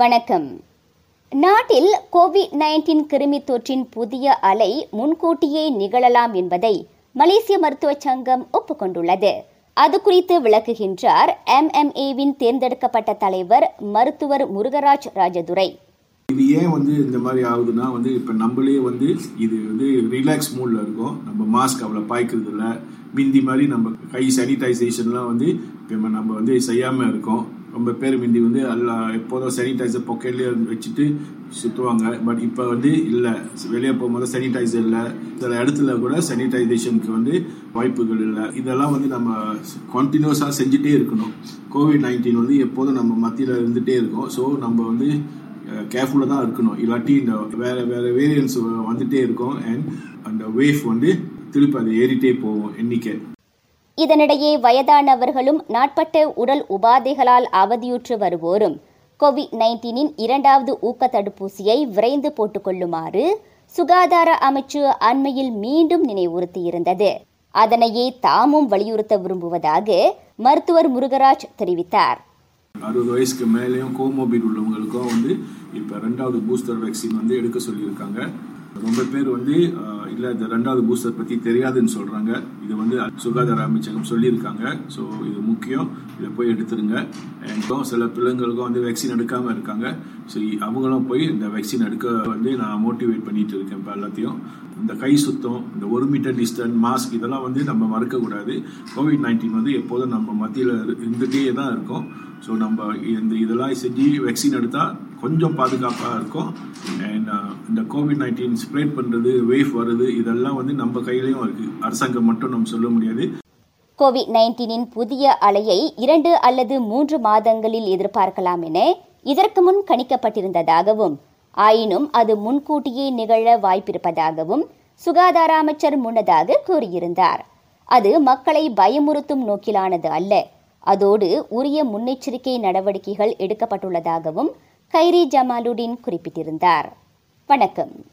வணக்கம். நாட்டில் Covid nineteen கிருமி தொற்றின் புதிய அலை முன்கூட்டியே நிகழலாம் என்பதை மலேசிய மருத்துவ சங்கம் ஒப்புக்கொண்டுள்ளது. அது குறித்து விளக்குகின்றார் எம்எம்ஏவின் தேர்ந்தெடுக்கப்பட்ட தலைவர் மருத்துவர் முருகராஜ் ராஜதுரை. இது ஏன் வந்து இந்த மாதிரி ஆகுதுன்னா வந்து இப்போ நம்மளே வந்து இது வந்து ரிலாக்ஸ் மூடில் இருக்கும். நம்ம மாஸ்க் அவ்வளோ பாய்க்கிறது இல்லை மிந்தி மாதிரி நம்ம கை சானிடைசேஷன்லாம் வந்து இப்போ நம்ம வந்து செய்யாமல் இருக்கோம். ரொம்ப பேர் மிந்தி வந்து எல்லா எப்போதும் சானிடைசர் பாக்கெட்லேயே வச்சுட்டு சுற்றுவாங்க பட் இப்போ வந்து இல்லை. வெளியே போகும்போது சானிடைசர் இல்லை. சில இடத்துல கூட சானிடைசேஷனுக்கு வந்து வாய்ப்புகள் இல்லை. இதெல்லாம் வந்து நம்ம கண்டினியூஸாக செஞ்சுட்டே இருக்கணும். கோவிட் நைன்டீன் வந்து எப்போதும் நம்ம மத்தியில் இருந்துகிட்டே இருக்கும். ஸோ நம்ம வந்து கேர்ஃபுல்லாக தான் இருக்கணும். இல்லாட்டி இந்த வேற வேற வேரியன்ஸ் வந்துட்டே இருக்கும். அண்ட் அந்த வேவ் வந்து திருப்பி அது ஏறிட்டே போவோம் எண்ணிக்கை. இதனிடையே வயதானவர்களும் நாட்பட்ட உடல் உபாதைகளால் அவதியுற்று வருவோரும். கோவிட் நைன்டீனின் இரண்டாவது ஊக்க தடுப்பூசியை விரைந்து போட்டுக்கொள்ளுமாறு சுகாதார அமைச்சு அண்மையில் மீண்டும் நினைவுறுத்தியிருந்தது. அதனையே தாமும் வலியுறுத்த விரும்புவதாக மருத்துவர் முருகராஜ் தெரிவித்தார். அறுபது வயசுக்கு மேலேயும் கோமோபிட் உள்ளவங்களுக்கும் வந்து இப்போ ரெண்டாவது பூஸ்டர் வேக்சின் வந்து எடுக்க சொல்லியிருக்காங்க. ரொம்ப பேர் வந்து இல்லை இந்த ரெண்டாவது பூஸ்டர் பற்றி தெரியாதுன்னு சொல்கிறாங்க இது வந்து சுகாதார அமைச்சகம் சொல்லியிருக்காங்க. ஸோ இது முக்கியம். இதை போய் எடுத்துருங்க. எனக்கும் சில பிள்ளைங்களுக்கும் வந்து வேக்சின் எடுக்காமல் இருக்காங்க. ஸோ அவங்களும் போய் இந்த வேக்சின் எடுக்க வந்து நான் மோட்டிவேட் பண்ணிட்டு இருக்கேன் இப்போ எல்லாத்தையும். இந்த கை சுத்தம் இந்த ஒரு மீட்டர் டிஸ்டன்ஸ் மாஸ்க் இதெல்லாம் வந்து நம்ம மறக்கக்கூடாது. கோவிட் நைன்டீன் வந்து எப்போதும் நம்ம மத்தியில் இருந்துகிட்டே தான் இருக்கும். ஸோ நம்ம இந்த இதெல்லாம் செஞ்சு வேக்சின் எடுத்தால் கொஞ்சம் பாதுகாப்பாக இருக்கும். அண்ட் uh, இந்த கோவிட் நைன்டீன் ஸ்ப்ரெட் பண்ணுறது வேவ் வருது இதெல்லாம் வந்து நம்ம கையிலையும் இருக்குது அரசாங்கம் மட்டும் நம்ம சொல்ல முடியாது. கோவிட் நைன்டீனின் புதிய அலையை இரண்டு அல்லது மூன்று மாதங்களில் எதிர்பார்க்கலாம் என இதற்கு முன் கணிக்கப்பட்டிருந்ததாகவும் ஆயினும் அது முன்கூட்டியே நிகழ வாய்ப்பிருப்பதாகவும் சுகாதார அமைச்சர் முன்னதாக கூறியிருந்தார். அது மக்களை பயமுறுத்தும் நோக்கிலானது அல்ல. அதோடு உரிய முன்னெச்சரிக்கை நடவடிக்கைகள் எடுக்கப்பட்டுள்ளதாகவும் கைரி ஜமாலுடீன் குறிப்பிட்டிருந்தார். வணக்கம்.